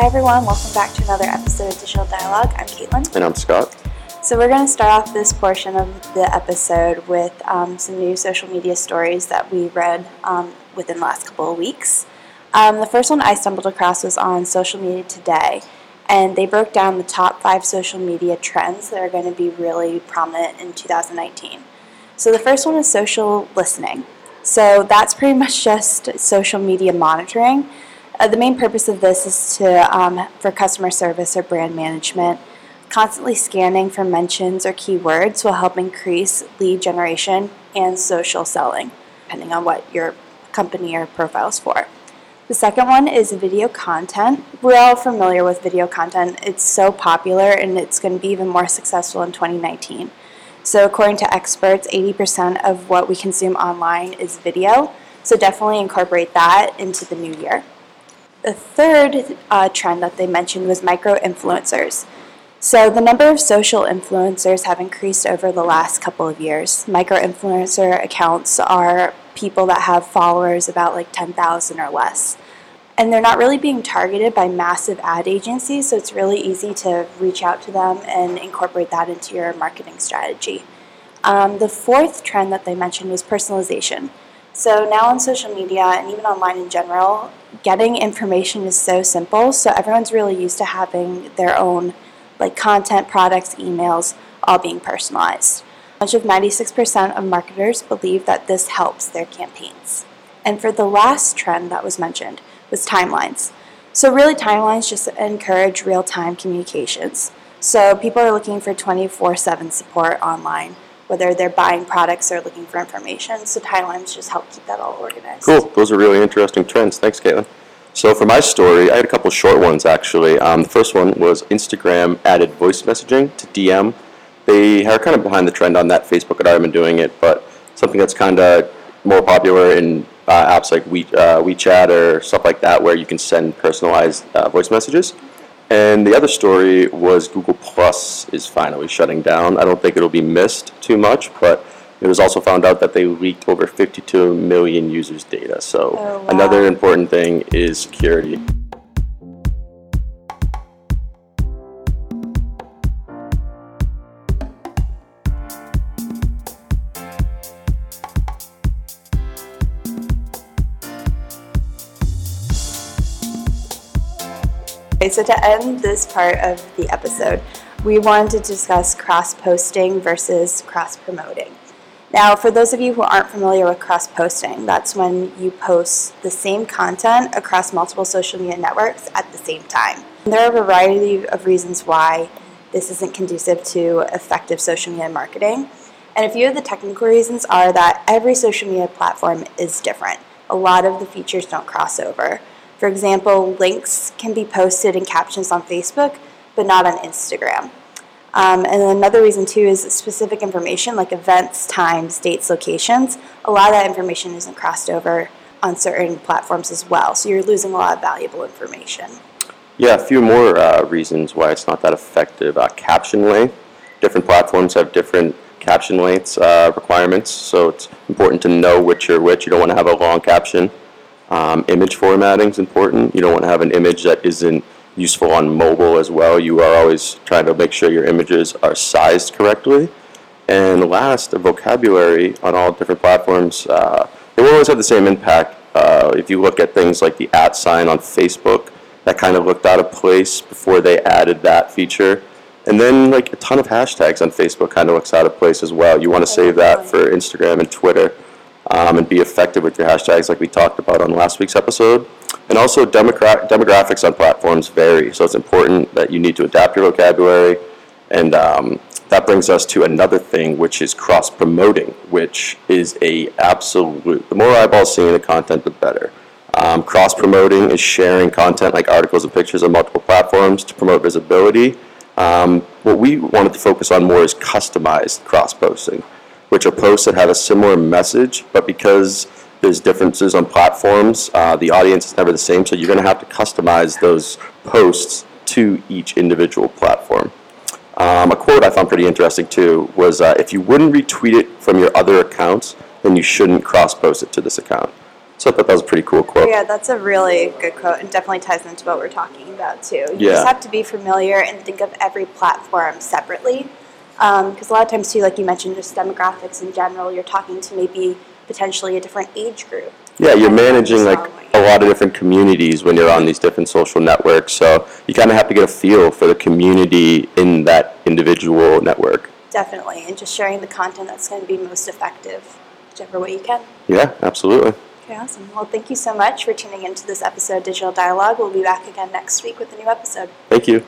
Hi everyone, welcome back to another episode of Digital Dialogue. I'm Caitlin. And I'm Scott. So we're going to start off this portion of the episode with um, some new social media stories that we read um, within the last couple of weeks. Um, the first one I stumbled across was on Social Media Today, and they broke down the top five social media trends that are going to be really prominent in 2019. So the first one is social listening. So that's pretty much just social media monitoring. Uh, the main purpose of this is to um, for customer service or brand management. Constantly scanning for mentions or keywords will help increase lead generation and social selling, depending on what your company or profile is for. The second one is video content. We're all familiar with video content. It's so popular and it's going to be even more successful in 2019. So, according to experts, 80% of what we consume online is video. So, definitely incorporate that into the new year. The third uh, trend that they mentioned was micro influencers. So, the number of social influencers have increased over the last couple of years. Micro influencer accounts are people that have followers about like 10,000 or less. And they're not really being targeted by massive ad agencies, so it's really easy to reach out to them and incorporate that into your marketing strategy. Um, the fourth trend that they mentioned was personalization. So now on social media and even online in general, getting information is so simple. So everyone's really used to having their own like content, products, emails, all being personalized. Much of 96% of marketers believe that this helps their campaigns. And for the last trend that was mentioned was timelines. So really timelines just encourage real-time communications. So people are looking for 24/7 support online whether they're buying products or looking for information. So timelines just help keep that all organized. Cool. Those are really interesting trends. Thanks, Caitlin. So for my story, I had a couple short ones actually. Um, the first one was Instagram added voice messaging to DM. They are kind of behind the trend on that. Facebook had already been doing it, but something that's kind of more popular in uh, apps like we, uh, WeChat or stuff like that, where you can send personalized uh, voice messages. And the other story was Google Plus is finally shutting down. I don't think it'll be missed too much, but it was also found out that they leaked over 52 million users' data. So Oh, wow. another important thing is security. Okay, so to end this part of the episode, we wanted to discuss cross posting versus cross promoting. Now, for those of you who aren't familiar with cross posting, that's when you post the same content across multiple social media networks at the same time. There are a variety of reasons why this isn't conducive to effective social media marketing. And a few of the technical reasons are that every social media platform is different. A lot of the features don't cross over. For example, links can be posted in captions on Facebook, but not on Instagram. Um, and another reason too is specific information like events, times, dates, locations. A lot of that information isn't crossed over on certain platforms as well, so you're losing a lot of valuable information. Yeah, a few more uh, reasons why it's not that effective. Uh, caption length. Different platforms have different caption lengths uh, requirements, so it's important to know which are which. You don't want to have a long caption. Um, image formatting is important. You don't want to have an image that isn't useful on mobile as well. You are always trying to make sure your images are sized correctly. And last, vocabulary on all different platforms, uh, they won't always have the same impact. Uh, if you look at things like the at sign on Facebook, that kind of looked out of place before they added that feature. And then, like a ton of hashtags on Facebook kind of looks out of place as well. You want to save that for Instagram and Twitter um, and be effective with your hashtags, like we talked about on last week's episode. And also, demogra- demographics on platforms vary, so it's important that you need to adapt your vocabulary. And um, that brings us to another thing, which is cross promoting, which is a absolute. The more eyeballs seeing the content, the better. Um, cross promoting is sharing content like articles and pictures on multiple platforms to promote visibility. Um, what we wanted to focus on more is customized cross posting which are posts that have a similar message, but because there's differences on platforms, uh, the audience is never the same, so you're going to have to customize those posts to each individual platform. Um, a quote I found pretty interesting too was uh, if you wouldn't retweet it from your other accounts, then you shouldn't cross post it to this account. So I thought that was a pretty cool quote. Yeah, that's a really good quote and definitely ties into what we're talking about too. You Yeah. just have to be familiar and think of every platform separately. Um, because a lot of times too, like you mentioned, just demographics in general, you're talking to maybe potentially a different age group. Yeah, you're managing like a lot of different communities when you're on these different social networks. So you kind of have to get a feel for the community in that individual network. Definitely, and just sharing the content that's going to be most effective, whichever way you can. Yeah, absolutely. Okay, awesome. Well, thank you so much for tuning into this episode of Digital Dialogue. We'll be back again next week with a new episode. Thank you.